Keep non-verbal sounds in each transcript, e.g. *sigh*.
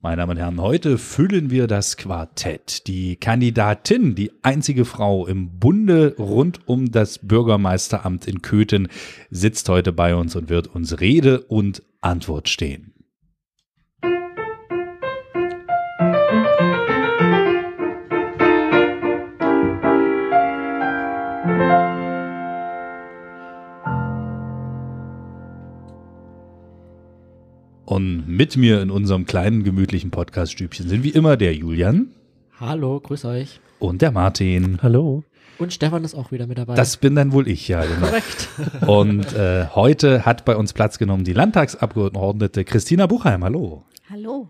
Meine Damen und Herren, heute füllen wir das Quartett. Die Kandidatin, die einzige Frau im Bunde rund um das Bürgermeisteramt in Köthen, sitzt heute bei uns und wird uns Rede und Antwort stehen. Und mit mir in unserem kleinen gemütlichen Podcast-Stübchen sind wie immer der Julian. Hallo, grüß euch. Und der Martin. Hallo. Und Stefan ist auch wieder mit dabei. Das bin dann wohl ich, ja. Genau. korrekt. *laughs* Und äh, heute hat bei uns Platz genommen die Landtagsabgeordnete Christina Buchheim. Hallo. Hallo.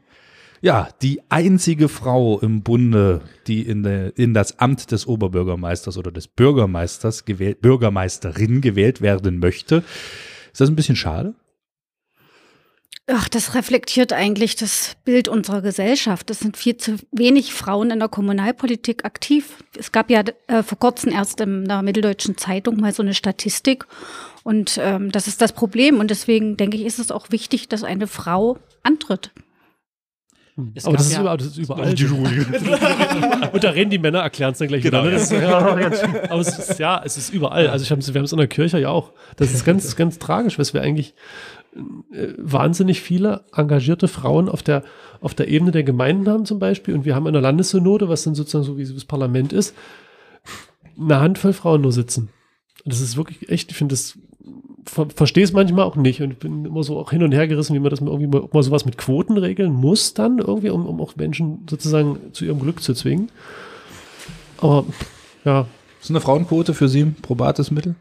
Ja, die einzige Frau im Bunde, die in, der, in das Amt des Oberbürgermeisters oder des Bürgermeisters gewählt, Bürgermeisterin gewählt werden möchte. Ist das ein bisschen schade? Ach, das reflektiert eigentlich das Bild unserer Gesellschaft. Es sind viel zu wenig Frauen in der Kommunalpolitik aktiv. Es gab ja äh, vor kurzem erst in der Mitteldeutschen Zeitung mal so eine Statistik. Und ähm, das ist das Problem. Und deswegen denke ich, ist es auch wichtig, dass eine Frau antritt. Es Aber das ist, ja- überall, das ist überall. *laughs* Und da reden die Männer, erklären es dann gleich Genau, wieder. Ne? Ist, ja, aber es ist, ja, es ist überall. Also ich hab, wir haben es in der Kirche ja auch. Das ist ganz, ganz tragisch, was wir eigentlich äh, wahnsinnig viele engagierte Frauen auf der, auf der Ebene der Gemeinden haben zum Beispiel. Und wir haben in der Landessynode, was dann sozusagen so wie das Parlament ist, eine Handvoll Frauen nur sitzen. Und das ist wirklich echt, ich finde das ver verstehe es manchmal auch nicht und bin immer so auch hin und her gerissen, wie man das irgendwie mal, ob man sowas mit Quoten regeln muss dann irgendwie, um, um auch Menschen sozusagen zu ihrem Glück zu zwingen. Aber ja, Ist eine Frauenquote für Sie ein probates Mittel?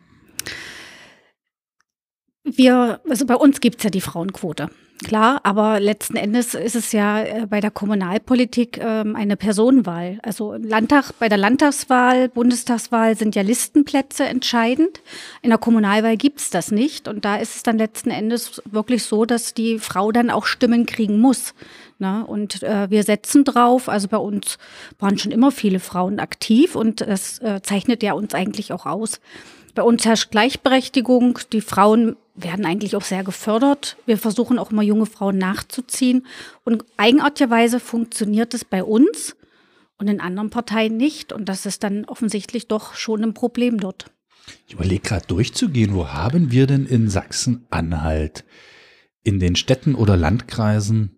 Wir, also bei uns gibt's ja die Frauenquote. Klar, aber letzten Endes ist es ja äh, bei der Kommunalpolitik ähm, eine Personenwahl. Also Landtag, bei der Landtagswahl, Bundestagswahl sind ja Listenplätze entscheidend. In der Kommunalwahl gibt's das nicht. Und da ist es dann letzten Endes wirklich so, dass die Frau dann auch Stimmen kriegen muss. Ne? Und äh, wir setzen drauf. Also bei uns waren schon immer viele Frauen aktiv und das äh, zeichnet ja uns eigentlich auch aus. Bei uns herrscht Gleichberechtigung. Die Frauen werden eigentlich auch sehr gefördert. Wir versuchen auch immer junge Frauen nachzuziehen. Und eigenartigerweise funktioniert es bei uns und in anderen Parteien nicht. Und das ist dann offensichtlich doch schon ein Problem dort. Ich überlege gerade durchzugehen, wo haben wir denn in Sachsen-Anhalt in den Städten oder Landkreisen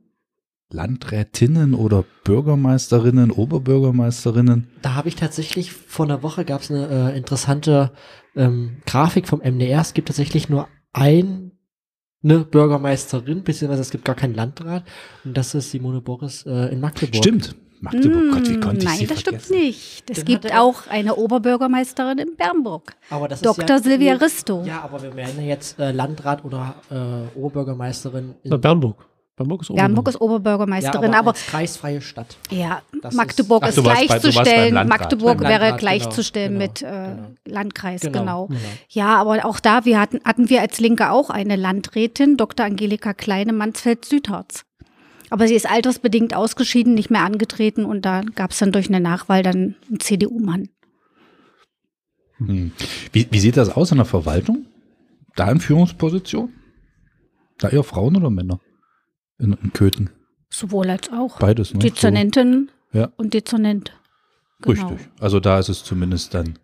Landrätinnen oder Bürgermeisterinnen, Oberbürgermeisterinnen? Da habe ich tatsächlich vor einer Woche gab es eine äh, interessante ähm, Grafik vom MDR. Es gibt tatsächlich nur eine Bürgermeisterin, beziehungsweise es gibt gar keinen Landrat. Und das ist Simone Boris äh, in Magdeburg. Stimmt. Magdeburg, Gott, wie konnte ich Nein, sie das vergessen? stimmt nicht. Es Den gibt auch eine Oberbürgermeisterin in Bernburg. Aber das Dr. ist ja, Silvia Risto. Ja, aber wir werden jetzt äh, Landrat oder äh, Oberbürgermeisterin in na, Bernburg. Bernburg ist. Bernburg ist Oberbürgermeisterin, ja, aber, als kreisfreie Stadt. ja, Das Magdeburg ist- ist, Ach, bei- gleichzustellen. Magdeburg wäre Landrat, gleichzustellen genau, mit äh, genau. Landkreis, Genau, genau. genau. Ja, aber auch da, wir hatten, hatten wir als Linke auch eine Landrätin, Dr. Angelika Kleine, Mansfeld-Südharz. Aber sie ist altersbedingt ausgeschieden, nicht mehr angetreten und da gab es dann durch eine Nachwahl dann einen CDU-Mann. Hm. Wie, wie sieht das aus in der Verwaltung? Da in Führungsposition? Da eher Frauen oder Männer? In, in Köthen. Sowohl als auch. Beides, ne? Dezernentin So, ja, und Dezernent. Genau. richtig. Also da ist es zumindest dann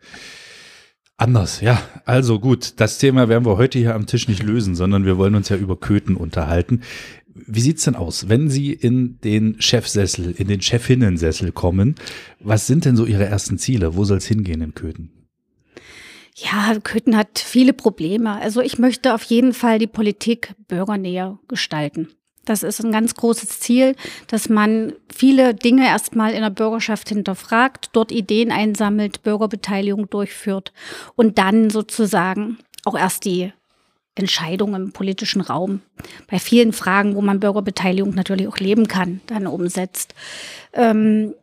anders. Ja, also gut. Das Thema werden wir heute hier am Tisch nicht lösen, sondern wir wollen uns ja über Köthen unterhalten. Wie sieht's denn aus, wenn Sie in den Chefsessel, in den Chefinnensessel kommen? Was sind denn so Ihre ersten Ziele? Wo soll's hingehen in Köthen? Ja, Köthen hat viele Probleme. Also ich möchte auf jeden Fall die Politik bürgernäher gestalten. Das ist ein ganz großes Ziel, dass man viele Dinge erstmal in der Bürgerschaft hinterfragt, dort Ideen einsammelt, Bürgerbeteiligung durchführt und dann sozusagen auch erst die Entscheidungen im politischen Raum bei vielen Fragen, wo man Bürgerbeteiligung natürlich auch leben kann, dann umsetzt. Ähm,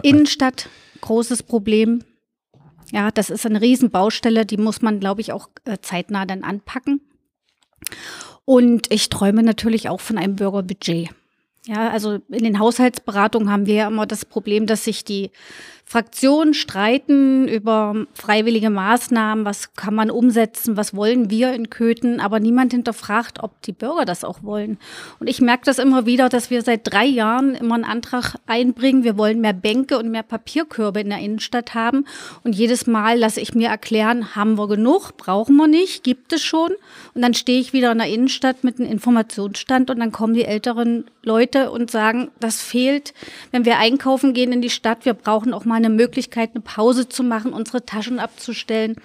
Innenstadt, großes Problem. Ja, das ist eine Riesenbaustelle, die muss man, glaube ich, auch äh, zeitnah dann anpacken. Und ich träume natürlich auch von einem Bürgerbudget. Ja, also in den Haushaltsberatungen haben wir ja immer das Problem, dass sich die Fraktionen streiten über freiwillige Maßnahmen, was kann man umsetzen, was wollen wir in Köthen, aber niemand hinterfragt, ob die Bürger das auch wollen. Und ich merke das immer wieder, dass wir seit drei Jahren immer einen Antrag einbringen, wir wollen mehr Bänke und mehr Papierkörbe in der Innenstadt haben. Und jedes Mal lasse ich mir erklären, haben wir genug, brauchen wir nicht, gibt es schon. Und dann stehe ich wieder in der Innenstadt mit einem Informationsstand und dann kommen die älteren Leute und sagen, das fehlt, wenn wir einkaufen gehen in die Stadt, wir brauchen auch mal eine Möglichkeit, eine Pause zu machen, unsere Taschen abzustellen.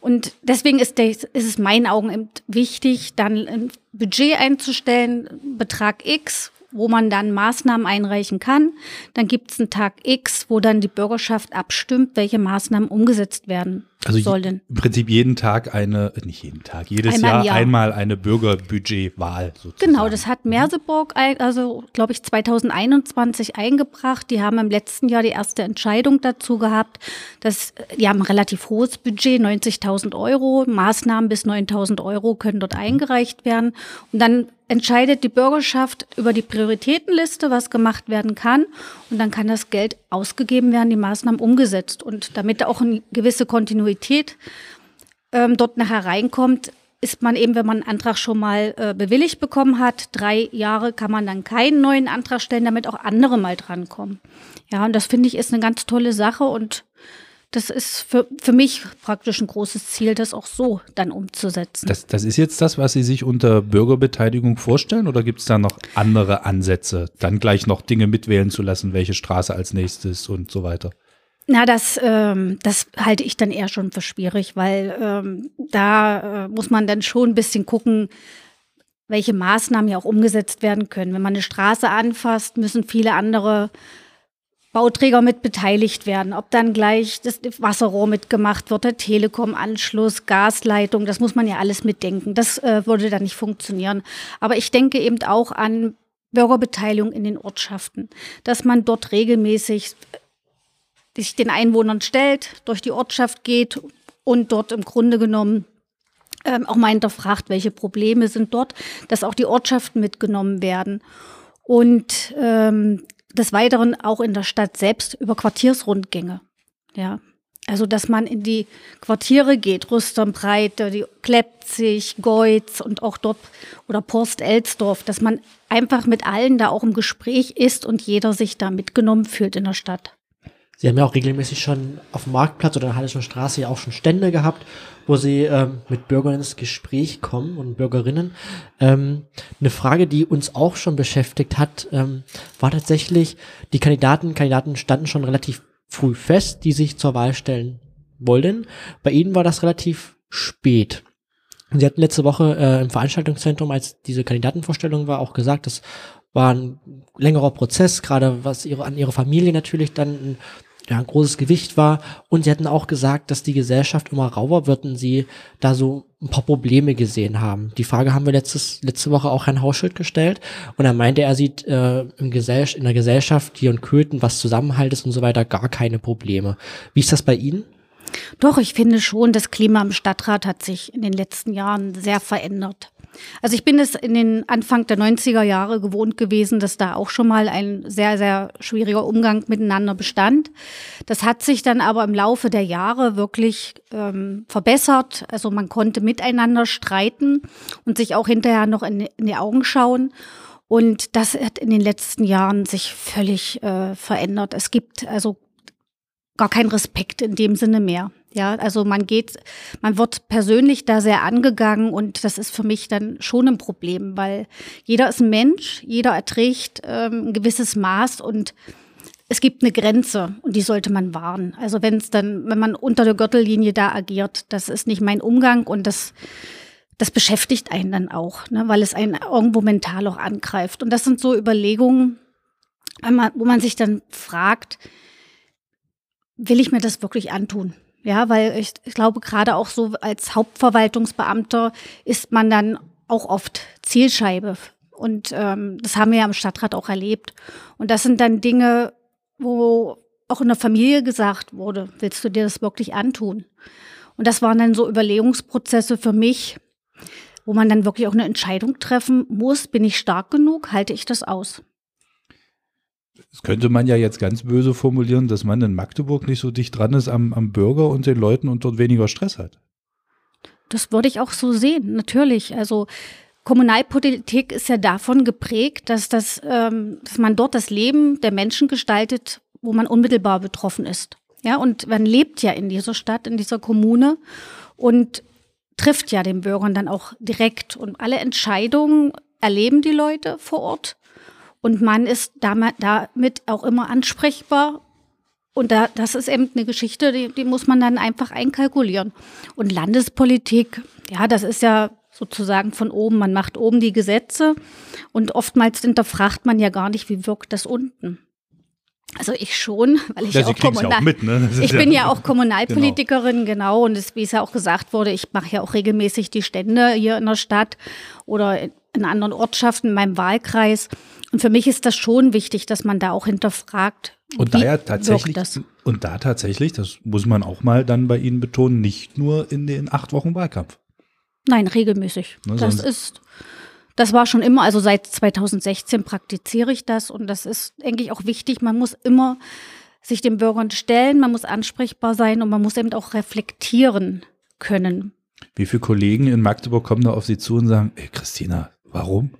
Und deswegen ist, der, ist es meinen Augen wichtig, dann ein Budget einzustellen, Betrag X, wo man dann Maßnahmen einreichen kann. Dann gibt es einen Tag X, wo dann die Bürgerschaft abstimmt, welche Maßnahmen umgesetzt werden also sollen. Im Prinzip jeden Tag eine, nicht jeden Tag, jedes einmal Jahr, Jahr, einmal eine Bürgerbudgetwahl. Sozusagen. Genau, das hat Merseburg, also glaube ich 2021 eingebracht. Die haben im letzten Jahr die erste Entscheidung dazu gehabt. Dass, die haben ein relativ hohes Budget, 90.000 Euro. Maßnahmen bis 9.000 Euro können dort eingereicht werden. Und dann entscheidet die Bürgerschaft über die Prioritätenliste, was gemacht werden kann. Und dann kann das Geld ausgegeben werden, die Maßnahmen umgesetzt. Und damit auch eine gewisse Kontinuität ähm, dort nachher reinkommt, ist man eben, wenn man einen Antrag schon mal äh, bewilligt bekommen hat, drei Jahre kann man dann keinen neuen Antrag stellen, damit auch andere mal drankommen. Ja, und das finde ich ist eine ganz tolle Sache und das ist für, für mich praktisch ein großes Ziel, das auch so dann umzusetzen. Das, das ist jetzt das, was Sie sich unter Bürgerbeteiligung vorstellen oder gibt es da noch andere Ansätze, dann gleich noch Dinge mitwählen zu lassen, welche Straße als nächstes und so weiter? Na, das, ähm, das halte ich dann eher schon für schwierig, weil ähm, da äh, muss man dann schon ein bisschen gucken, welche Maßnahmen ja auch umgesetzt werden können. Wenn man eine Straße anfasst, müssen viele andere Bauträger mit beteiligt werden, ob dann gleich das Wasserrohr mitgemacht wird, der Telekom-Anschluss, Gasleitung, das muss man ja alles mitdenken. Das äh, würde dann nicht funktionieren. Aber ich denke eben auch an Bürgerbeteiligung in den Ortschaften, dass man dort regelmäßig sich den Einwohnern stellt, durch die Ortschaft geht und dort im Grunde genommen ähm, auch mal hinterfragt, welche Probleme sind dort, dass auch die Ortschaften mitgenommen werden. Und ähm, des Weiteren auch in der Stadt selbst über Quartiersrundgänge. Ja. Also, dass man in die Quartiere geht, Rüsternbreite, die Kleppzig, Goitz und auch dort oder Porst-Elsdorf, dass man einfach mit allen da auch im Gespräch ist und jeder sich da mitgenommen fühlt in der Stadt. Sie haben ja auch regelmäßig schon auf dem Marktplatz oder in der Hallischen Straße ja auch schon Stände gehabt, wo Sie ähm, mit Bürgern ins Gespräch kommen und Bürgerinnen. Ähm, eine Frage, die uns auch schon beschäftigt hat, ähm, war tatsächlich, die Kandidaten, Kandidaten standen schon relativ früh fest, die sich zur Wahl stellen wollen. Bei Ihnen war das relativ spät. Sie hatten letzte Woche äh, im Veranstaltungszentrum, als diese Kandidatenvorstellung war, auch gesagt, das war ein längerer Prozess, gerade was ihre, an ihre Familie natürlich dann ein, ja, ein großes Gewicht war. Und sie hatten auch gesagt, dass die Gesellschaft immer rauer wird und sie da so ein paar Probleme gesehen haben. Die Frage haben wir letztes, letzte Woche auch Herrn Hauschild gestellt. Und er meinte, er sieht äh, im Gesell in der Gesellschaft hier und Köthen, was Zusammenhalt ist und so weiter, gar keine Probleme. Wie ist das bei Ihnen? Doch, ich finde schon, das Klima im Stadtrat hat sich in den letzten Jahren sehr verändert. Also ich bin es in den Anfang der 90er Jahre gewohnt gewesen, dass da auch schon mal ein sehr, sehr schwieriger Umgang miteinander bestand. Das hat sich dann aber im Laufe der Jahre wirklich ähm, verbessert. Also man konnte miteinander streiten und sich auch hinterher noch in, in die Augen schauen. Und das hat in den letzten Jahren sich völlig äh, verändert. Es gibt also gar keinen Respekt in dem Sinne mehr. Ja, also man geht, man wird persönlich da sehr angegangen und das ist für mich dann schon ein Problem, weil jeder ist ein Mensch, jeder erträgt ähm, ein gewisses Maß und es gibt eine Grenze und die sollte man wahren. Also wenn es dann, wenn man unter der Gürtellinie da agiert, das ist nicht mein Umgang und das, das beschäftigt einen dann auch, ne, weil es einen irgendwo mental auch angreift. Und das sind so Überlegungen, wo man sich dann fragt, will ich mir das wirklich antun? Ja, weil ich, ich glaube, gerade auch so als Hauptverwaltungsbeamter ist man dann auch oft Zielscheibe. Und ähm, das haben wir ja im Stadtrat auch erlebt. Und das sind dann Dinge, wo auch in der Familie gesagt wurde, willst du dir das wirklich antun? Und das waren dann so Überlegungsprozesse für mich, wo man dann wirklich auch eine Entscheidung treffen muss, bin ich stark genug, halte ich das aus? Das könnte man ja jetzt ganz böse formulieren, dass man in Magdeburg nicht so dicht dran ist am, am Bürger und den Leuten und dort weniger Stress hat. Das würde ich auch so sehen, natürlich. Also Kommunalpolitik ist ja davon geprägt, dass, das, ähm, dass man dort das Leben der Menschen gestaltet, wo man unmittelbar betroffen ist. Ja, und man lebt ja in dieser Stadt, in dieser Kommune und trifft ja den Bürgern dann auch direkt. Und alle Entscheidungen erleben die Leute vor Ort. Und man ist damit auch immer ansprechbar. Und da, das ist eben eine Geschichte, die, die muss man dann einfach einkalkulieren. Und Landespolitik, ja, das ist ja sozusagen von oben. Man macht oben die Gesetze und oftmals hinterfragt man ja gar nicht, wie wirkt das unten. Also ich schon, weil ich Ja, auch kriegen's ja Kommunal auch mit, ne? Ich ja- bin ja auch Kommunalpolitikerin, genau. Und es, wie es ja auch gesagt wurde, ich mache ja auch regelmäßig die Stände hier in der Stadt oder in anderen Ortschaften in meinem Wahlkreis. Und für mich ist das schon wichtig, dass man da auch hinterfragt. Und da ja tatsächlich, das? und da tatsächlich, das muss man auch mal dann bei Ihnen betonen, nicht nur in den acht Wochen Wahlkampf. Nein, regelmäßig. Ne, das ist, das war schon immer, also seit 2016 praktiziere ich das und das ist, denke ich, auch wichtig. Man muss immer sich den Bürgern stellen, man muss ansprechbar sein und man muss eben auch reflektieren können. Wie viele Kollegen in Magdeburg kommen da auf Sie zu und sagen, ey Christina, warum?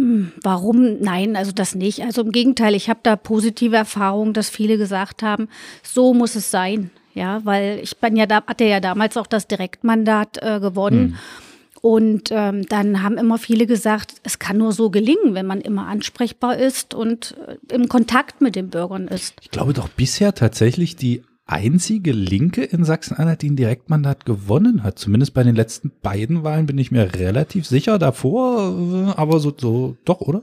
Hm, Warum? Nein, also das nicht. Also im Gegenteil, ich habe da positive Erfahrungen, dass viele gesagt haben, so muss es sein. Ja, weil ich bin ja da, hatte ja damals auch das Direktmandat äh, gewonnen. Und ähm, dann haben immer viele gesagt, es kann nur so gelingen, wenn man immer ansprechbar ist und äh, im Kontakt mit den Bürgern ist. Ich glaube doch bisher tatsächlich die einzige Linke in Sachsen-Anhalt, die ein Direktmandat gewonnen hat. Zumindest bei den letzten beiden Wahlen bin ich mir relativ sicher. Davor, äh, aber so, so doch, oder?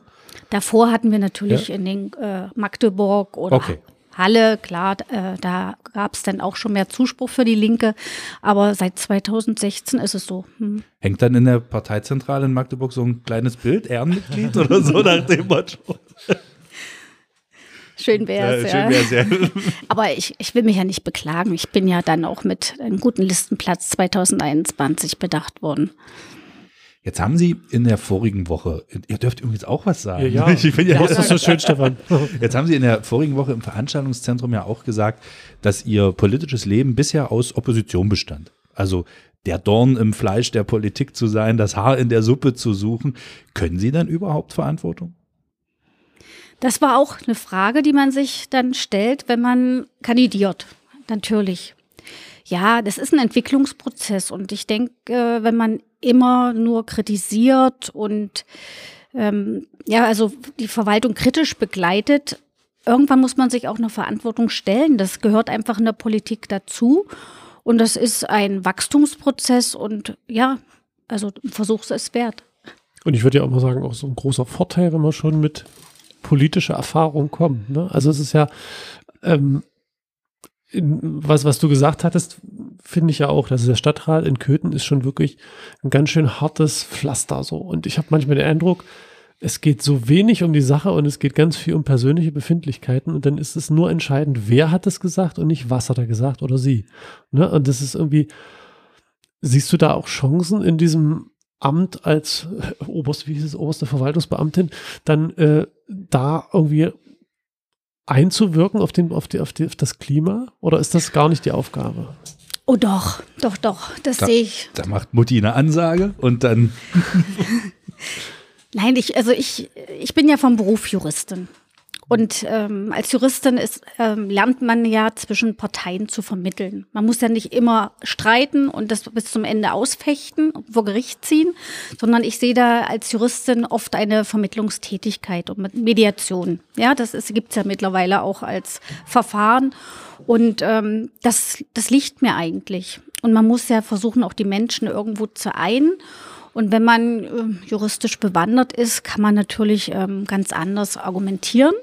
Davor hatten wir natürlich in den äh, Magdeburg oder Okay. Halle, klar, äh, da gab es dann auch schon mehr Zuspruch für die Linke. Aber seit 2016 ist es so. Hm. Hängt dann in der Parteizentrale in Magdeburg so ein kleines Bild, Ehrenmitglied *laughs* oder so nach dem Motto? Schön wäre es, ja. ja. *laughs* Aber ich, ich will mich ja nicht beklagen. Ich bin ja dann auch mit einem guten Listenplatz 2021 bedacht worden. Jetzt haben Sie in der vorigen Woche, ihr dürft übrigens auch was sagen. Ja, ja. *laughs* Ich bin ja, Das ist so schön, Stefan. *laughs* Jetzt haben Sie in der vorigen Woche im Veranstaltungszentrum ja auch gesagt, dass Ihr politisches Leben bisher aus Opposition bestand. Also der Dorn im Fleisch der Politik zu sein, das Haar in der Suppe zu suchen. Können Sie dann überhaupt Verantwortung? Das war auch eine Frage, die man sich dann stellt, wenn man kandidiert. Natürlich. Ja, das ist ein Entwicklungsprozess und ich denke, äh, wenn man immer nur kritisiert und ähm, ja, also die Verwaltung kritisch begleitet, irgendwann muss man sich auch eine Verantwortung stellen. Das gehört einfach in der Politik dazu und das ist ein Wachstumsprozess und ja, also ein Versuch ist wert. Und ich würde ja auch mal sagen, auch so ein großer Vorteil, wenn man schon mit politischer Erfahrung kommt. Ne? Also es ist ja, ähm, in, was, was du gesagt hattest, finde ich ja auch, dass der Stadtrat in Köthen ist schon wirklich ein ganz schön hartes Pflaster so. Und ich habe manchmal den Eindruck, es geht so wenig um die Sache und es geht ganz viel um persönliche Befindlichkeiten und dann ist es nur entscheidend, wer hat es gesagt und nicht, was hat er gesagt oder sie. Ne? Und das ist irgendwie, siehst du da auch Chancen in diesem Amt als äh, oberste, wie hieß es, oberste Verwaltungsbeamtin, dann äh, da irgendwie einzuwirken auf, den, auf, die, auf, die, auf das Klima? Oder ist das gar nicht die Aufgabe? Oh doch, doch, doch, das Da- sehe ich. Da macht Mutti eine Ansage und dann *laughs* Nein, ich, also ich, ich bin ja vom Beruf Juristin. Und ähm, als Juristin ist, ähm, lernt man ja zwischen Parteien zu vermitteln. Man muss ja nicht immer streiten und das bis zum Ende ausfechten, vor Gericht ziehen, sondern ich sehe da als Juristin oft eine Vermittlungstätigkeit und Mediation. Ja, das ist, gibt's ja mittlerweile auch als Verfahren. Und ähm, das, das liegt mir eigentlich. Und man muss ja versuchen, auch die Menschen irgendwo zu ein. Und wenn man ähm, juristisch bewandert ist, kann man natürlich ähm, ganz anders argumentieren.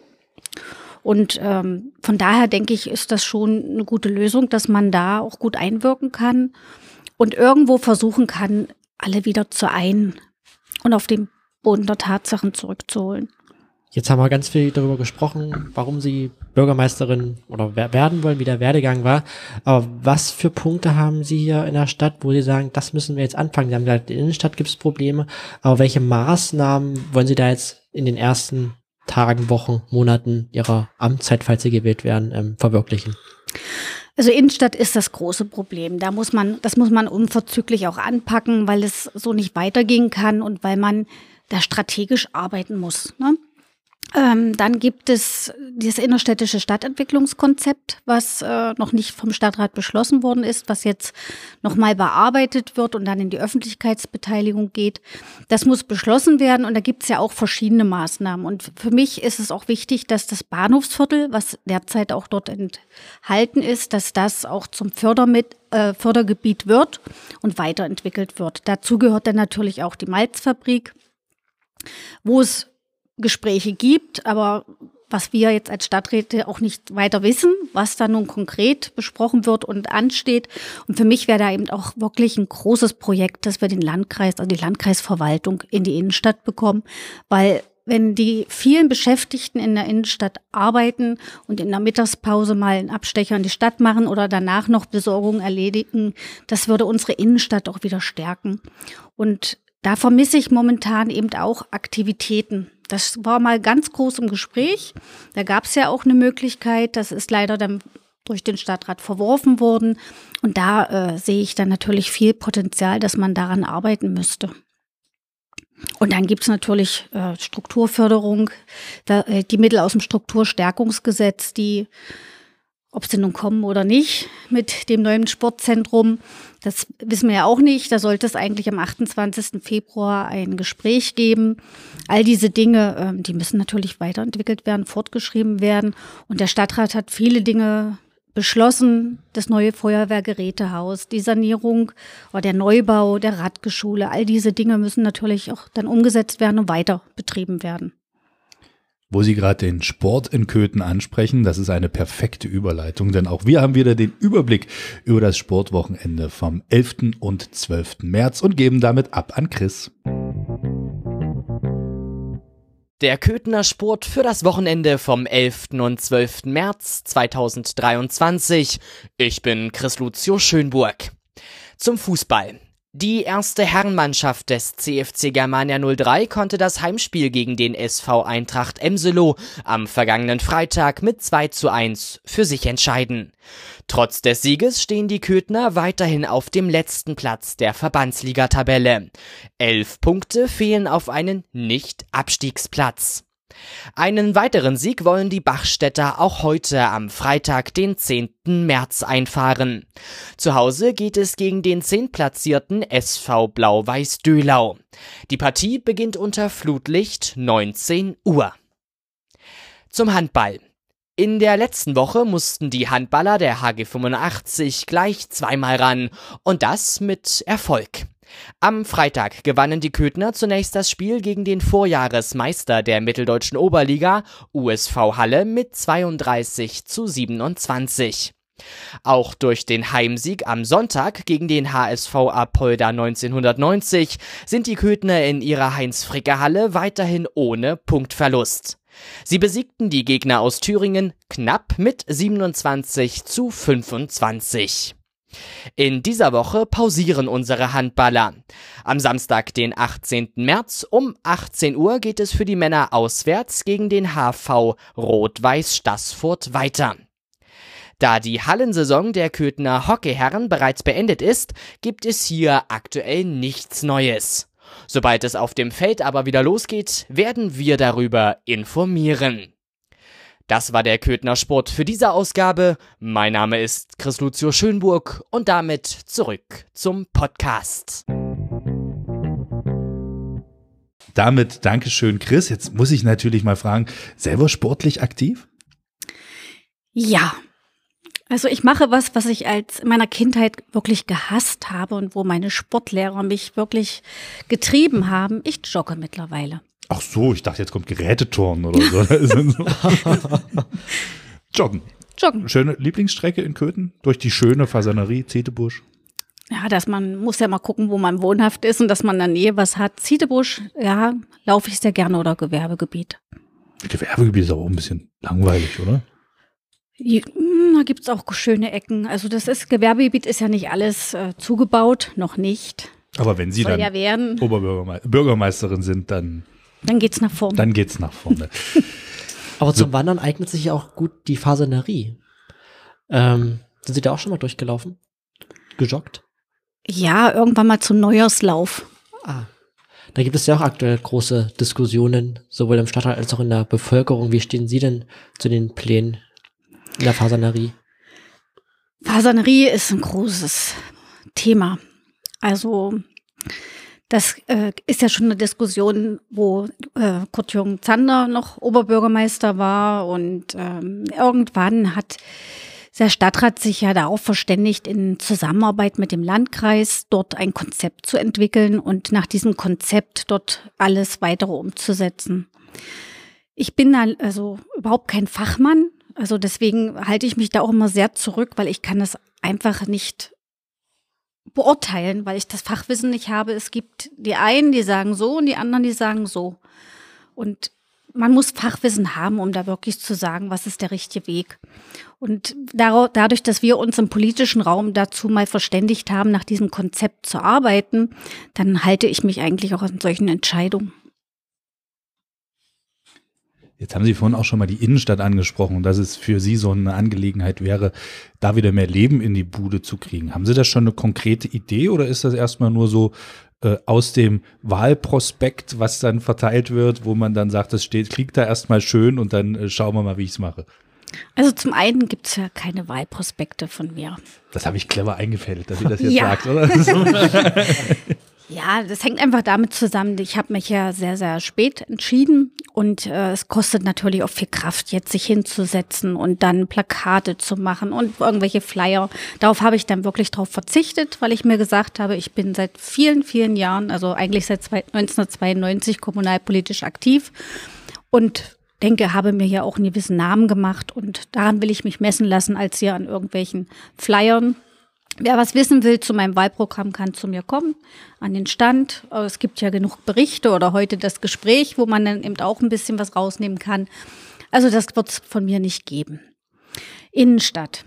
Und ähm, von daher denke ich, ist das schon eine gute Lösung, dass man da auch gut einwirken kann und irgendwo versuchen kann, alle wieder zu ein und auf den Boden der Tatsachen zurückzuholen. Jetzt haben wir ganz viel darüber gesprochen, warum Sie Bürgermeisterin oder wer- werden wollen, wie der Werdegang war. Aber was für Punkte haben Sie hier in der Stadt, wo Sie sagen, das müssen wir jetzt anfangen? Sie haben gesagt, in der Innenstadt gibt es Probleme. Aber welche Maßnahmen wollen Sie da jetzt in den ersten Tagen, Wochen, Monaten ihrer Amtszeit, falls sie gewählt werden, ähm, verwirklichen? Also Innenstadt ist das große Problem. Da muss man, das muss man unverzüglich auch anpacken, weil es so nicht weitergehen kann und weil man da strategisch arbeiten muss. Ne? Ähm, dann gibt es dieses innerstädtische Stadtentwicklungskonzept, was äh, noch nicht vom Stadtrat beschlossen worden ist, was jetzt nochmal bearbeitet wird und dann in die Öffentlichkeitsbeteiligung geht. Das muss beschlossen werden und da gibt es ja auch verschiedene Maßnahmen. Und für mich ist es auch wichtig, dass das Bahnhofsviertel, was derzeit auch dort enthalten ist, dass das auch zum Fördermit äh, Fördergebiet wird und weiterentwickelt wird. Dazu gehört dann natürlich auch die Malzfabrik, wo es Gespräche gibt, aber was wir jetzt als Stadträte auch nicht weiter wissen, was da nun konkret besprochen wird und ansteht. Und für mich wäre da eben auch wirklich ein großes Projekt, dass wir den Landkreis, also die Landkreisverwaltung in die Innenstadt bekommen, weil wenn die vielen Beschäftigten in der Innenstadt arbeiten und in der Mittagspause mal einen Abstecher in die Stadt machen oder danach noch Besorgungen erledigen, das würde unsere Innenstadt auch wieder stärken. Und da vermisse ich momentan eben auch Aktivitäten. Das war mal ganz groß im Gespräch. Da gab es ja auch eine Möglichkeit. Das ist leider dann durch den Stadtrat verworfen worden. Und da äh, sehe ich dann natürlich viel Potenzial, dass man daran arbeiten müsste. Und dann gibt es natürlich äh, Strukturförderung, da, äh, die Mittel aus dem Strukturstärkungsgesetz, die ob sie nun kommen oder nicht mit dem neuen Sportzentrum, das wissen wir ja auch nicht. Da sollte es eigentlich am 28. Februar ein Gespräch geben. All diese Dinge, ähm, die müssen natürlich weiterentwickelt werden, fortgeschrieben werden. Und der Stadtrat hat viele Dinge beschlossen, das neue Feuerwehrgerätehaus, die Sanierung oder der Neubau der Radgeschule. All diese Dinge müssen natürlich auch dann umgesetzt werden und weiter betrieben werden. Wo Sie gerade den Sport in Köthen ansprechen, das ist eine perfekte Überleitung, denn auch wir haben wieder den Überblick über das Sportwochenende vom 11. und 12. März und geben damit ab an Chris. Der Köthener Sport für das Wochenende vom 11. und 12. März 2023. Ich bin Chris Lucio Schönburg. Zum Fußball. Die erste Herrenmannschaft des CFC Germania 03 konnte das Heimspiel gegen den SV Eintracht Emselo am vergangenen Freitag mit 2 zu 1 für sich entscheiden. Trotz des Sieges stehen die Köthner weiterhin auf dem letzten Platz der Verbandsligatabelle. Elf Punkte fehlen auf einen Nicht-Abstiegsplatz. Einen weiteren Sieg wollen die Bachstädter auch heute am Freitag, den 10. März einfahren. Zu Hause geht es gegen den zehntplatzierten SV Blau-Weiß Dölau. Die Partie beginnt unter Flutlicht 19 Uhr. Zum Handball. In der letzten Woche mussten die Handballer der HG 85 gleich zweimal ran und das mit Erfolg. Am Freitag gewannen die Köthner zunächst das Spiel gegen den Vorjahresmeister der mitteldeutschen Oberliga, USV Halle, mit 32 zu 27. Auch durch den Heimsieg am Sonntag gegen den HSV Apolda 1990 sind die Köthner in ihrer Heinz-Fricke-Halle weiterhin ohne Punktverlust. Sie besiegten die Gegner aus Thüringen knapp mit 27 zu 25. In dieser Woche pausieren unsere Handballer. Am Samstag, den 18. März um 18 Uhr geht es für die Männer auswärts gegen den HV Rot-Weiß Stassfurt weiter. Da die Hallensaison der Köthner Hockeyherren bereits beendet ist, gibt es hier aktuell nichts Neues. Sobald es auf dem Feld aber wieder losgeht, werden wir darüber informieren. Das war der Köthner Sport für diese Ausgabe. Mein Name ist Chris Lucio Schönburg und damit zurück zum Podcast. Damit Dankeschön, Chris. Jetzt muss ich natürlich mal fragen, selber sportlich aktiv? Ja. Also ich mache was, was ich als in meiner Kindheit wirklich gehasst habe und wo meine Sportlehrer mich wirklich getrieben haben. Ich jogge mittlerweile. Ach so, ich dachte, jetzt kommt Geräteturnen oder *laughs* so. Joggen. Joggen. Schöne Lieblingsstrecke in Köthen? Durch die schöne Fasanerie, Zetebusch. Ja, dass man muss ja mal gucken, wo man wohnhaft ist und dass man in der Nähe was hat. Zietebusch, ja, laufe ich sehr gerne oder Gewerbegebiet. Gewerbegebiet ist auch ein bisschen langweilig, oder? Hm, da gibt es auch schöne Ecken. Also das ist, Gewerbegebiet ist ja nicht alles äh, zugebaut, noch nicht. Aber wenn Sie Soll dann ja. Oberbürgermeisterin sind, dann Dann geht's nach vorne. Dann geht's nach vorne. *laughs* Aber zum Wandern eignet sich ja auch gut die Fasanerie. Ähm, sind Sie da auch schon mal durchgelaufen? Gejoggt? Ja, irgendwann mal zum Neujahrslauf. Ah. Da gibt es ja auch aktuell große Diskussionen, sowohl im Stadtrat als auch in der Bevölkerung. Wie stehen Sie denn zu den Plänen in der Fasanerie? Fasanerie ist ein großes Thema. Also das äh, ist ja schon eine Diskussion, wo äh, Kurt-Jürgen Zander noch Oberbürgermeister war und ähm, irgendwann hat der Stadtrat sich ja darauf verständigt, in Zusammenarbeit mit dem Landkreis dort ein Konzept zu entwickeln und nach diesem Konzept dort alles weitere umzusetzen. Ich bin da also überhaupt kein Fachmann, also deswegen halte ich mich da auch immer sehr zurück, weil ich kann das einfach nicht beurteilen, weil ich das Fachwissen nicht habe. Es gibt die einen, die sagen so und die anderen, die sagen so. Und man muss Fachwissen haben, um da wirklich zu sagen, was ist der richtige Weg. Und dadurch, dass wir uns im politischen Raum dazu mal verständigt haben, nach diesem Konzept zu arbeiten, dann halte ich mich eigentlich auch an solchen Entscheidungen. Jetzt haben Sie vorhin auch schon mal die Innenstadt angesprochen, dass es für Sie so eine Angelegenheit wäre, da wieder mehr Leben in die Bude zu kriegen. Haben Sie da schon eine konkrete Idee oder ist das erstmal nur so äh, aus dem Wahlprospekt, was dann verteilt wird, wo man dann sagt, das steht, klingt da erstmal schön und dann äh, schauen wir mal, wie ich es mache? Also zum einen gibt es ja keine Wahlprospekte von mir. Das habe ich clever eingefädelt, dass Sie das jetzt Ja. sagt, oder? *laughs* *laughs* Ja, das hängt einfach damit zusammen. Ich habe mich ja sehr, sehr spät entschieden und äh, es kostet natürlich auch viel Kraft, jetzt sich hinzusetzen und dann Plakate zu machen und irgendwelche Flyer. Darauf habe ich dann wirklich darauf verzichtet, weil ich mir gesagt habe, ich bin seit vielen, vielen Jahren, also eigentlich seit zwei- 1992 kommunalpolitisch aktiv und denke, habe mir hier auch einen gewissen Namen gemacht und daran will ich mich messen lassen, als hier an irgendwelchen Flyern. Wer was wissen will zu meinem Wahlprogramm, kann zu mir kommen, an den Stand. Es gibt ja genug Berichte oder heute das Gespräch, wo man dann eben auch ein bisschen was rausnehmen kann. Also das wird es von mir nicht geben. Innenstadt.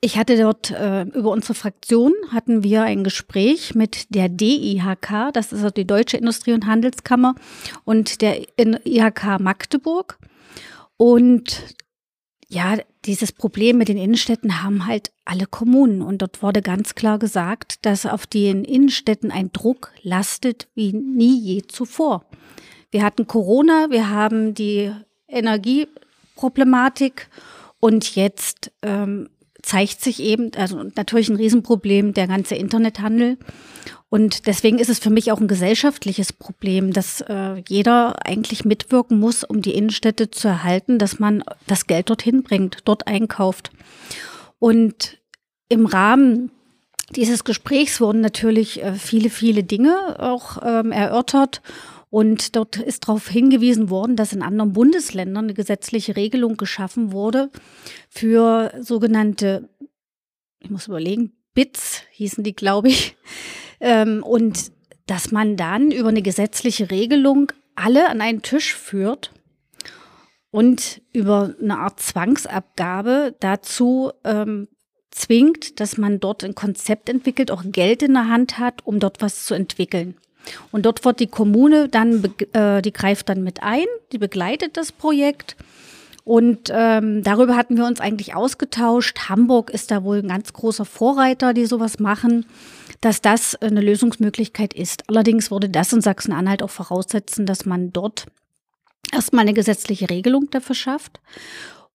Ich hatte dort äh, über unsere Fraktion hatten wir ein Gespräch mit der DIHK, das ist also die Deutsche Industrie- und Handelskammer und der IHK Magdeburg. Und ja, dieses Problem mit den Innenstädten haben halt alle Kommunen. Und dort wurde ganz klar gesagt, dass auf den Innenstädten ein Druck lastet wie nie je zuvor. Wir hatten Corona, wir haben die Energieproblematik und jetzt ähm, zeigt sich eben, also natürlich ein Riesenproblem, der ganze Internethandel. Und deswegen ist es für mich auch ein gesellschaftliches Problem, dass äh, jeder eigentlich mitwirken muss, um die Innenstädte zu erhalten, dass man das Geld dorthin bringt, dort einkauft. Und im Rahmen dieses Gesprächs wurden natürlich äh, viele, viele Dinge auch ähm, erörtert. Und dort ist darauf hingewiesen worden, dass in anderen Bundesländern eine gesetzliche Regelung geschaffen wurde für sogenannte, ich muss überlegen, BITS hießen die, glaube ich. Ähm, und dass man dann über eine gesetzliche Regelung alle an einen Tisch führt und über eine Art Zwangsabgabe dazu ähm, zwingt, dass man dort ein Konzept entwickelt, auch Geld in der Hand hat, um dort was zu entwickeln. Und dort wird die Kommune dann, äh, die greift dann mit ein, die begleitet das Projekt. Und ähm, darüber hatten wir uns eigentlich ausgetauscht. Hamburg ist da wohl ein ganz großer Vorreiter, die sowas machen, dass das eine Lösungsmöglichkeit ist. Allerdings würde das in Sachsen-Anhalt auch voraussetzen, dass man dort erstmal eine gesetzliche Regelung dafür schafft.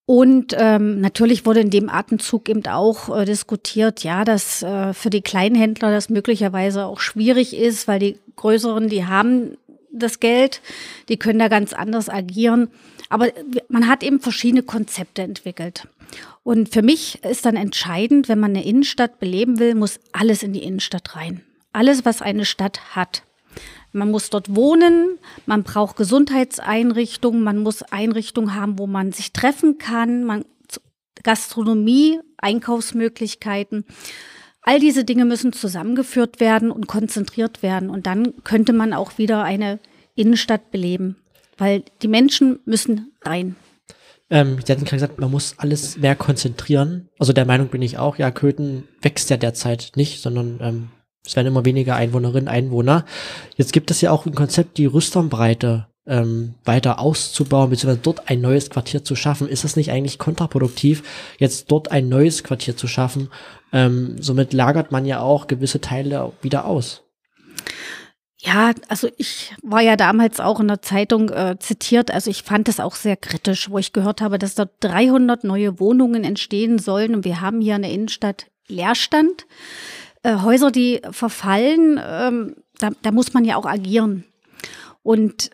Und ähm, natürlich wurde in dem Atemzug eben auch äh, diskutiert, ja, dass äh, für die Kleinhändler das möglicherweise auch schwierig ist, weil die größeren, die haben das Geld, die können da ganz anders agieren. Aber man hat eben verschiedene Konzepte entwickelt. Und für mich ist dann entscheidend, wenn man eine Innenstadt beleben will, muss alles in die Innenstadt rein. Alles, was eine Stadt hat. Man muss dort wohnen, man braucht Gesundheitseinrichtungen, man muss Einrichtungen haben, wo man sich treffen kann, man, Gastronomie, Einkaufsmöglichkeiten. All diese Dinge müssen zusammengeführt werden und konzentriert werden. Und dann könnte man auch wieder eine Innenstadt beleben, weil die Menschen müssen rein. Ähm, Sie hatten gerade gesagt, man muss alles mehr konzentrieren. Also der Meinung bin ich auch, ja, Köthen wächst ja derzeit nicht, sondern ähm, es werden immer weniger Einwohnerinnen, Einwohner. Jetzt gibt es ja auch ein Konzept, die Rüsternbreite ähm, weiter auszubauen, beziehungsweise dort ein neues Quartier zu schaffen. Ist es nicht eigentlich kontraproduktiv, jetzt dort ein neues Quartier zu schaffen? Ähm, somit lagert man ja auch gewisse Teile wieder aus. Ja, also ich war ja damals auch in der Zeitung äh, zitiert, also ich fand das auch sehr kritisch, wo ich gehört habe, dass dort 300 neue Wohnungen entstehen sollen und wir haben hier in der Innenstadt Leerstand. Äh, Häuser, die verfallen, ähm, da, da muss man ja auch agieren. Und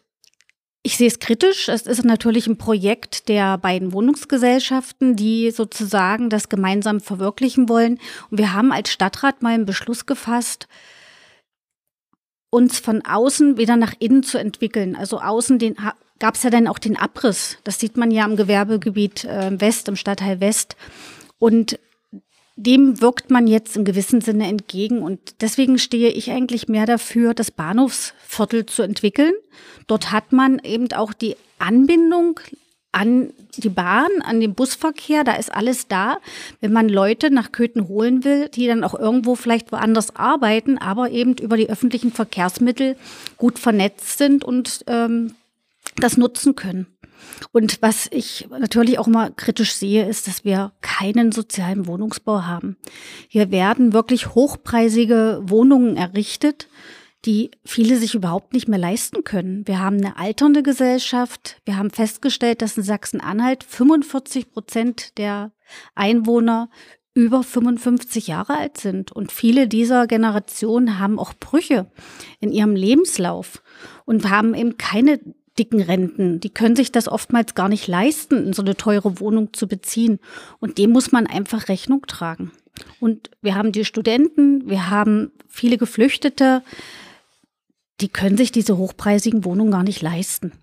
ich sehe es kritisch. Es ist natürlich ein Projekt der beiden Wohnungsgesellschaften, die sozusagen das gemeinsam verwirklichen wollen. Und wir haben als Stadtrat mal einen Beschluss gefasst, uns von außen wieder nach innen zu entwickeln. Also außen den gab es ja dann auch den Abriss. Das sieht man ja im Gewerbegebiet äh, West, im Stadtteil West. Und dem wirkt man jetzt im gewissen Sinne entgegen. Und deswegen stehe ich eigentlich mehr dafür, das Bahnhofsviertel zu entwickeln. Dort hat man eben auch die Anbindung an die Bahn, an den Busverkehr, da ist alles da. Wenn man Leute nach Köthen holen will, die dann auch irgendwo vielleicht woanders arbeiten, aber eben über die öffentlichen Verkehrsmittel gut vernetzt sind und ähm, das nutzen können. Und was ich natürlich auch mal kritisch sehe, ist, dass wir keinen sozialen Wohnungsbau haben. Hier werden wirklich hochpreisige Wohnungen errichtet, die viele sich überhaupt nicht mehr leisten können. Wir haben eine alternde Gesellschaft. Wir haben festgestellt, dass in Sachsen-Anhalt 45 Prozent der Einwohner über 55 Jahre alt sind. Und viele dieser Generationen haben auch Brüche in ihrem Lebenslauf und haben eben keine dicken Renten. Die können sich das oftmals gar nicht leisten, in so eine teure Wohnung zu beziehen. Und dem muss man einfach Rechnung tragen. Und wir haben die Studenten, wir haben viele Geflüchtete, die können sich diese hochpreisigen Wohnungen gar nicht leisten.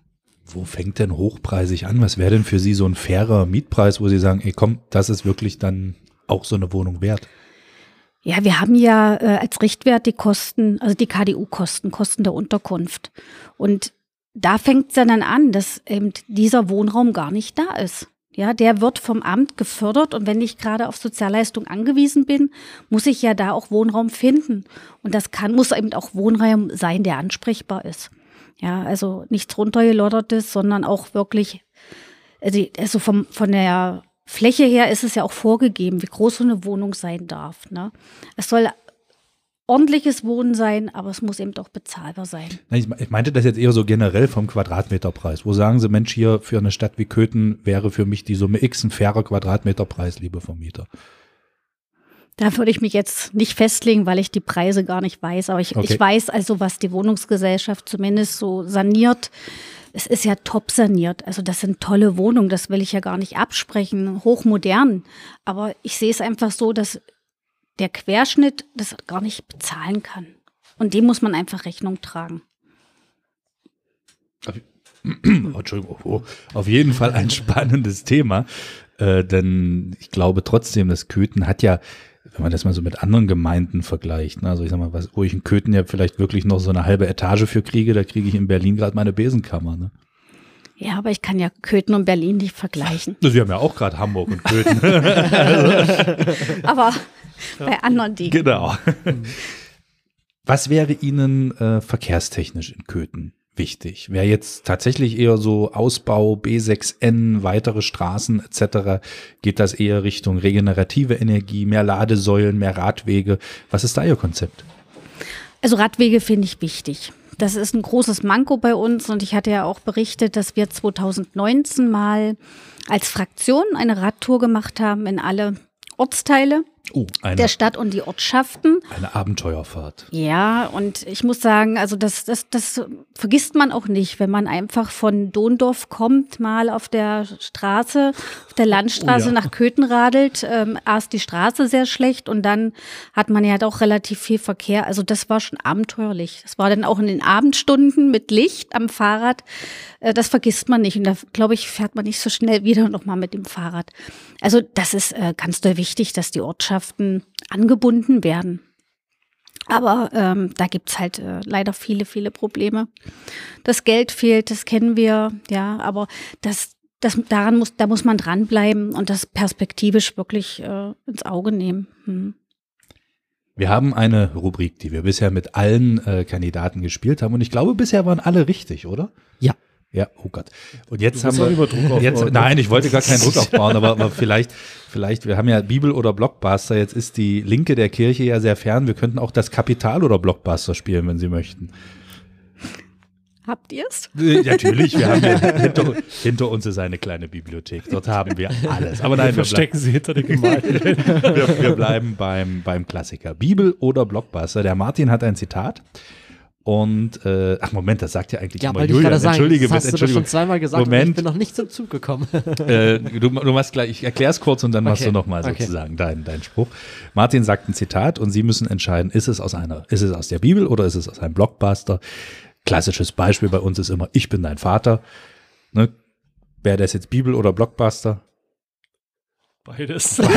Wo fängt denn hochpreisig an? Was wäre denn für Sie so ein fairer Mietpreis, wo Sie sagen, ey komm, das ist wirklich dann auch so eine Wohnung wert? Ja, wir haben ja äh, als Richtwert die Kosten, also die KDU-Kosten, Kosten der Unterkunft. Und da fängt es ja dann an, dass eben dieser Wohnraum gar nicht da ist. Ja, der wird vom Amt gefördert und wenn ich gerade auf Sozialleistung angewiesen bin, muss ich ja da auch Wohnraum finden. Und das kann, muss eben auch Wohnraum sein, der ansprechbar ist. Ja, also nichts runtergeloddertes, sondern auch wirklich, also, also vom, von der Fläche her ist es ja auch vorgegeben, wie groß so eine Wohnung sein darf. Ne? Es soll ordentliches Wohnen sein, aber es muss eben doch bezahlbar sein. Ich meinte das jetzt eher so generell vom Quadratmeterpreis. Wo sagen Sie, Mensch, hier für eine Stadt wie Köthen wäre für mich die Summe X ein fairer Quadratmeterpreis, liebe Vermieter? Da würde ich mich jetzt nicht festlegen, weil ich die Preise gar nicht weiß. Aber ich, okay. ich weiß also, was die Wohnungsgesellschaft zumindest so saniert. Es ist ja top saniert. Also das sind tolle Wohnungen, das will ich ja gar nicht absprechen, hochmodern. Aber ich sehe es einfach so, dass der Querschnitt das gar nicht bezahlen kann. Und dem muss man einfach Rechnung tragen. *clears throat* Oh, Entschuldigung, oh, auf jeden Fall ein spannendes Thema, äh, denn ich glaube trotzdem, dass Köthen hat ja, wenn man das mal so mit anderen Gemeinden vergleicht, ne, also ich sag mal, was, wo ich in Köthen ja vielleicht wirklich noch so eine halbe Etage für kriege, da kriege ich in Berlin gerade meine Besenkammer. Ne? Ja, aber ich kann ja Köthen und Berlin nicht vergleichen. *laughs* Sie haben ja auch gerade Hamburg und Köthen. *laughs* *laughs* aber bei anderen Dingen. Genau. Was wäre Ihnen äh, verkehrstechnisch in Köthen wichtig? Wäre jetzt tatsächlich eher so Ausbau B6N, weitere Straßen etc. Geht das eher Richtung regenerative Energie, mehr Ladesäulen, mehr Radwege? Was ist da Ihr Konzept? Also Radwege finde ich wichtig. Das ist ein großes Manko bei uns und ich hatte ja auch berichtet, dass wir 2019 mal als Fraktion eine Radtour gemacht haben in alle Ortsteile Oh, eine, der Stadt und die Ortschaften. Eine Abenteuerfahrt. Ja, und ich muss sagen, also das, das, das vergisst man auch nicht, wenn man einfach von Dondorf kommt, mal auf der Straße, auf der Landstraße oh ja. nach Köthen radelt. Ähm, erst die Straße sehr schlecht und dann hat man ja doch relativ viel Verkehr. Also das war schon abenteuerlich. Das war dann auch in den Abendstunden mit Licht am Fahrrad. Äh, das vergisst man nicht. Und da, glaube ich, fährt man nicht so schnell wieder nochmal mit dem Fahrrad. Also das ist äh, ganz doll wichtig, dass die Ortschaften angebunden werden. Aber ähm, da gibt's halt äh, leider viele, viele Probleme. Das Geld fehlt, das kennen wir, ja, aber das, das, daran muss, da muss man dranbleiben und das perspektivisch wirklich äh, ins Auge nehmen. Hm. Wir haben eine Rubrik, die wir bisher mit allen äh, Kandidaten gespielt haben und ich glaube, bisher waren alle richtig, oder? Ja. Ja, oh Gott. Und jetzt Du haben wir. immer Druck aufbauen, Jetzt, ne? nein, ich wollte gar keinen Druck aufbauen, aber, aber vielleicht, vielleicht, wir haben ja Bibel oder Blockbuster. Jetzt ist die Linke der Kirche ja sehr fern. Wir könnten auch das Kapital oder Blockbuster spielen, wenn Sie möchten. Habt ihr's? Äh, Natürlich, wir haben ja *laughs* hinter, hinter uns ist eine kleine Bibliothek. Dort haben wir alles. Aber nein, wir, bleib, Verstecken sie hinter den Gemalten. wir, wir bleiben beim, beim Klassiker. Bibel oder Blockbuster. Der Martin hat ein Zitat. Und, äh, ach Moment, das sagt ja eigentlich Ja, immer ich Julian. gerade sagen, Entschuldige das hast bitte, du doch schon zweimal gesagt und Moment. ich bin noch nicht zum Zug gekommen. *laughs* Äh, du, du machst gleich, ich erkläre es kurz und dann machst Okay, du nochmal okay. sozusagen deinen dein Spruch. Martin sagt ein Zitat und Sie müssen entscheiden, ist es aus einer, ist es aus der Bibel oder ist es aus einem Blockbuster? Klassisches Beispiel bei uns ist immer, ich bin dein Vater. Ne? Wäre das jetzt Bibel oder Blockbuster? Beides. *laughs*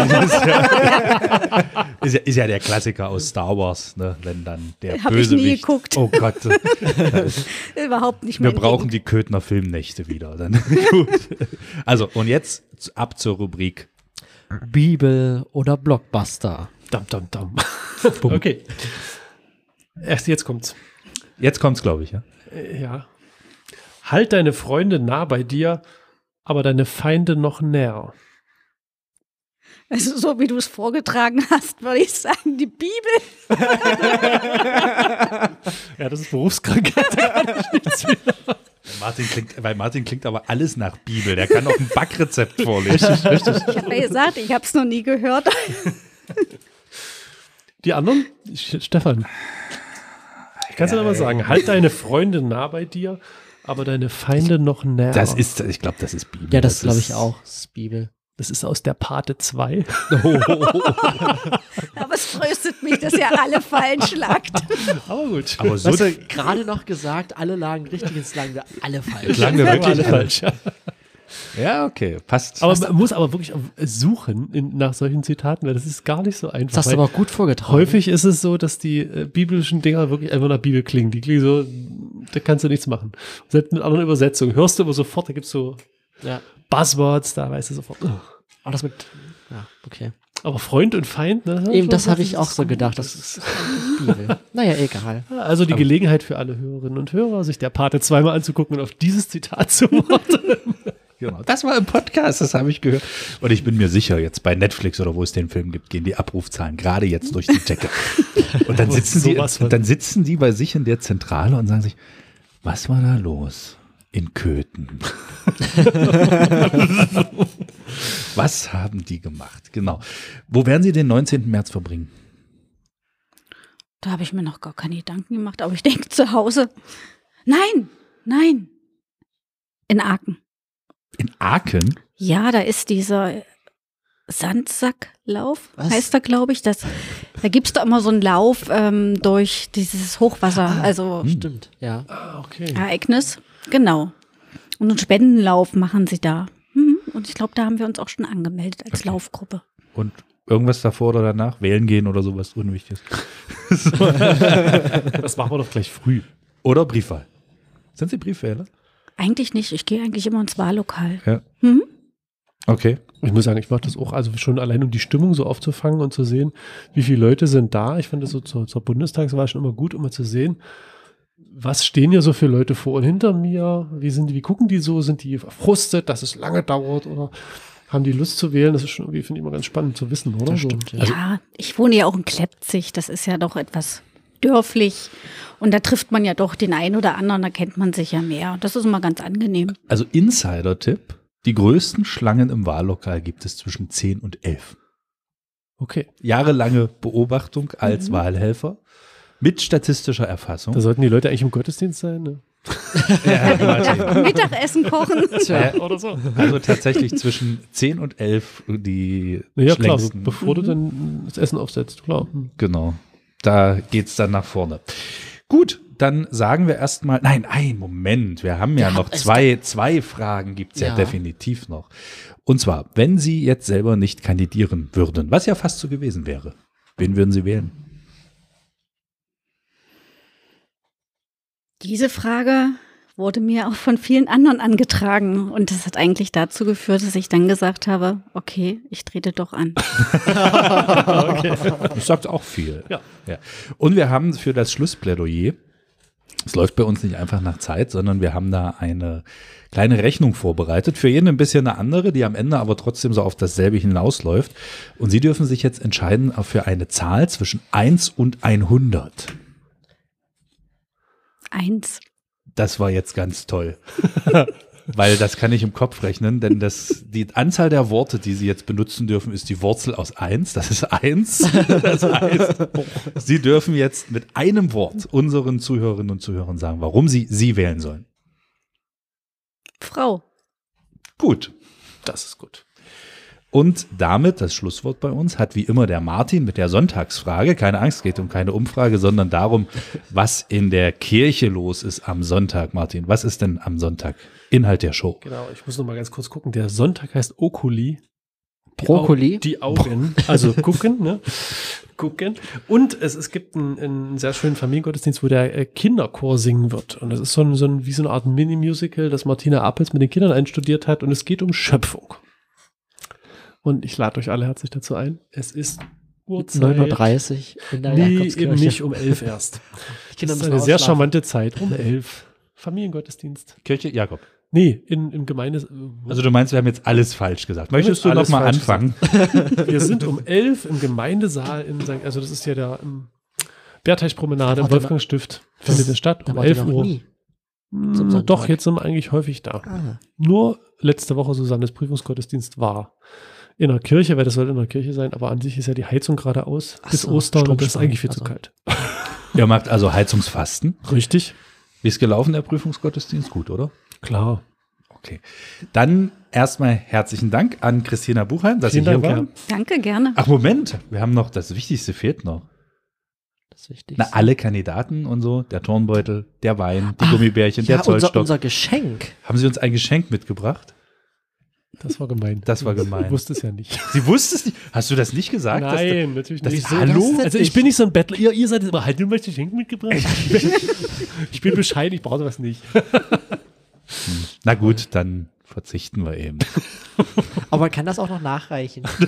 *laughs* ist, ja, ist ja der Klassiker aus Star Wars, ne? wenn dann der Hab ich nie Bösewicht. geguckt. Oh Gott, *laughs* Überhaupt nicht wir mein brauchen Ding. die Köthner Filmnächte wieder. Dann. *laughs* Gut. Also, und jetzt ab zur Rubrik Bibel oder Blockbuster? Dam, dam, dam. Okay. Erst jetzt kommt's. Jetzt kommt's, glaube ich, ja. Äh, Ja. Halt deine Freunde nah bei dir, aber deine Feinde noch näher. Also so wie du es vorgetragen hast, würde ich sagen, die Bibel. *laughs* Ja, das ist Berufskrankheit. *laughs* da. Martin klingt, weil Martin klingt aber alles nach Bibel. Der kann auch ein Backrezept vorlesen. *laughs* Ich habe ja gesagt, ich habe es noch nie gehört. Die anderen? Stefan. Ich kann es dir noch mal sagen. Halt deine Freunde nah bei dir, aber deine Feinde noch näher. Das ist, ich glaube, das ist Bibel. Ja, das, glaube ist- ich auch. Das ist Bibel. Das ist aus der Pate 2. *laughs* Aber es tröstet mich, dass ihr alle fallen schlagt. Aber gut. Aber so Was hast du gerade noch gesagt? Alle lagen richtig, jetzt lagen wir alle falsch. klang wir Alle wirklich falsch. Ja. Ja, okay, passt. Aber man muss aber wirklich auch suchen in, nach solchen Zitaten, weil das ist gar nicht so einfach. Das hast du aber auch gut vorgetragen. häufig ist es so, dass die äh, biblischen Dinger wirklich einfach nach Bibel klingen. Die klingen so, da kannst du nichts machen. Selbst mit anderen Übersetzungen hörst du aber sofort, da gibt es so Ja. Buzzwords, da weißt du sofort. oh. Aber das mit. Ja, okay. Aber Freund und Feind, ne? Eben, das habe ich auch so gedacht. Das ist Bibel. Naja, egal. Also die Gelegenheit für alle Hörerinnen und Hörer, sich der Pate zweimal anzugucken und auf dieses Zitat zu warten. Genau. Das war im Podcast, das habe ich gehört. Und ich bin mir sicher, jetzt bei Netflix oder wo es den Film gibt, gehen die Abrufzahlen gerade jetzt durch die Decke. *laughs* Und dann sitzen die, sowas von. und dann sitzen die bei sich in der Zentrale und sagen sich, was war da los in Köthen? *laughs* *laughs* was haben die gemacht? Genau. Wo werden sie den 19. März verbringen? Da habe ich mir noch gar keine Gedanken gemacht, aber ich denke zu Hause. Nein, nein. In Aachen. In Aachen? Ja, da ist dieser Sandsacklauf, Was? heißt er, glaube ich. Das, da gibt es doch immer so einen Lauf ähm, durch dieses Hochwasser, also Stimmt, ja. Ah, okay. Ereignis. Genau. Und einen Spendenlauf machen sie da. Und ich glaube, da haben wir uns auch schon angemeldet als Okay. Laufgruppe. Und irgendwas davor oder danach? Wählen gehen oder sowas Unwichtiges? *laughs* Das machen wir doch gleich früh. Oder Briefwahl? Sind Sie Briefwähler? Eigentlich nicht. Ich gehe eigentlich immer ins Wahllokal. Ja. Mhm. Okay. Ich muss sagen, ich mache das auch, also schon allein um die Stimmung so aufzufangen und zu sehen, wie viele Leute sind da. Ich fand das so zur, zur Bundestagswahl schon immer gut, um mal zu sehen, was stehen hier so für Leute vor und hinter mir? Wie sind die, wie gucken die so? Sind die frustriert, dass es lange dauert oder haben die Lust zu wählen? Das ist schon irgendwie, finde ich immer ganz spannend zu wissen, oder? Das So. stimmt, ja. ja, ich wohne ja auch in Kleppzig. Das ist ja doch etwas dörflich. Und da trifft man ja doch den einen oder anderen, da kennt man sich ja mehr. Das ist immer ganz angenehm. Also Insider-Tipp. Die größten Schlangen im Wahllokal gibt es zwischen 10 und 11. Okay. Jahrelange Beobachtung als Mhm. Wahlhelfer mit statistischer Erfassung. Da sollten die Leute eigentlich im Gottesdienst sein, ne? *laughs* Ja. *laughs* Mittagessen kochen. *laughs* Äh, Oder so. also tatsächlich zwischen 10 und 11 die Ja, klar, so, bevor du dann das Essen aufsetzt, klar. Hm. Genau. Da geht's dann nach vorne. Gut, dann sagen wir erstmal, nein, ein Moment, wir haben ja Ja, noch es zwei, zwei Fragen gibt's ja. Ja. definitiv noch. Und zwar, wenn Sie jetzt selber nicht kandidieren würden, was ja fast so gewesen wäre, wen würden Sie wählen? Diese Frage wurde mir auch von vielen anderen angetragen. Und das hat eigentlich dazu geführt, dass ich dann gesagt habe, okay, ich trete doch an. *laughs* Das sagt auch viel. Ja. ja. Und wir haben für das Schlussplädoyer Es läuft bei uns nicht einfach nach Zeit, sondern wir haben da eine kleine Rechnung vorbereitet. Für jeden ein bisschen eine andere, die am Ende aber trotzdem so auf dasselbe hinausläuft. Und Sie dürfen sich jetzt entscheiden für eine Zahl zwischen 1 und 100. Eins. Das war jetzt ganz toll. *laughs* Weil das kann ich im Kopf rechnen, denn das, die Anzahl der Worte, die Sie jetzt benutzen dürfen, ist die Wurzel aus eins. Das ist eins. *laughs* Das heißt, Sie dürfen jetzt mit einem Wort unseren Zuhörerinnen und Zuhörern sagen, warum Sie sie wählen sollen. Frau. Gut. Das ist gut. Und damit, das Schlusswort bei uns, hat wie immer der Martin mit der Sonntagsfrage. Keine Angst, geht um keine Umfrage, sondern darum, was in der Kirche los ist am Sonntag. Martin, was ist denn am Sonntag Inhalt der Show? Genau, ich muss noch mal ganz kurz gucken. Der Sonntag heißt Okuli. Die Brokkoli? Au die Augen. Also gucken, ne? Gucken. Und es, es gibt einen, einen sehr schönen Familiengottesdienst, wo der äh, Kinderchor singen wird. Und das ist so ein, so ein wie so eine Art Mini-Musical, das Martina Appels mit den Kindern einstudiert hat. Und es geht um Schöpfung. Und ich lade euch alle herzlich dazu ein. Es ist Uhrzeit. 9.30 Uhr in der Nee, eben nicht um elf erst. *laughs* Die Kinder Das ist eine sehr charmante Zeit. Um elf. Familiengottesdienst. Kirche Jakob. Nee, in, im Gemeinde. Also du meinst, wir haben jetzt alles falsch gesagt. Möchtest du haben noch alles mal falsch anfangen? Wir sind um elf im Gemeindesaal in St. Also das ist ja der im Berteichpromenade im. Wolfgangsstift. Findet es statt um wart ihr 11 noch Uhr. nie. Hm. Doch, jetzt sind wir eigentlich häufig da. Ah. Nur letzte Woche Susannes Prüfungsgottesdienst war in der Kirche, weil das soll in der Kirche sein, aber an sich ist ja die Heizung gerade aus Ach bis so, Ostern und das ist eigentlich viel zu Also. kalt. *laughs* Ihr macht also Heizungsfasten. Richtig? Wie ist gelaufen, der Prüfungsgottesdienst? Gut, oder? Klar. Okay. Dann erstmal herzlichen Dank an Christina Buchheim, dass Vielen Sie hier Dank, waren. Danke, gerne. Ach, Moment. Wir haben noch, das Wichtigste fehlt noch. Das Wichtigste. Na, alle Kandidaten und so. Der Turnbeutel, der Wein, die Gummibärchen, ja, der Zollstock. unser, unser Geschenk. Haben Sie uns ein Geschenk mitgebracht? Das war gemein. Das war Ich gemein. wusste es ja nicht. Sie wusste es nicht. Hast du das nicht gesagt? dass Nein, natürlich das nicht. ist- Hallo? Also ich bin nicht so ein Bettler. Ihr, ihr seid immer, halt, du möchtest Geschenk mitgebracht. ich bin bescheiden, ich brauche sowas nicht. Na gut, dann verzichten wir eben. *laughs* Aber man kann das auch noch nachreichen. *laughs*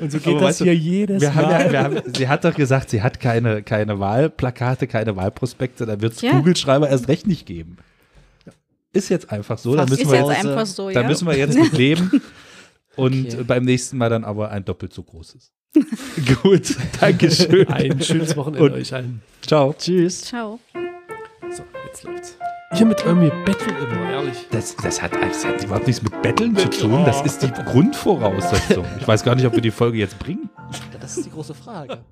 Und so geht Aber das weißt du, hier jedes Wir haben Mal. ja, wir haben, sie hat doch gesagt, sie hat keine, keine Wahlplakate, keine Wahlprospekte. Da wird es Ja. Kugelschreiber erst recht nicht geben. Ist jetzt einfach so. Da müssen, Ist wir jetzt einfach so, da ja. müssen wir jetzt mit leben. *laughs* Und Okay. beim nächsten Mal dann aber ein doppelt so großes. *laughs* Gut, Dankeschön. Ein schönes Wochenende Und- euch allen. Ciao. Tschüss. Ciao. So, jetzt läuft's. Ihr mit irgendwie Battle immer, ehrlich. Das, das, hat, das hat überhaupt nichts mit Betteln zu tun. Das ist die Grundvoraussetzung. Ich weiß gar nicht, ob wir die Folge jetzt bringen. Das ist die große Frage. *laughs*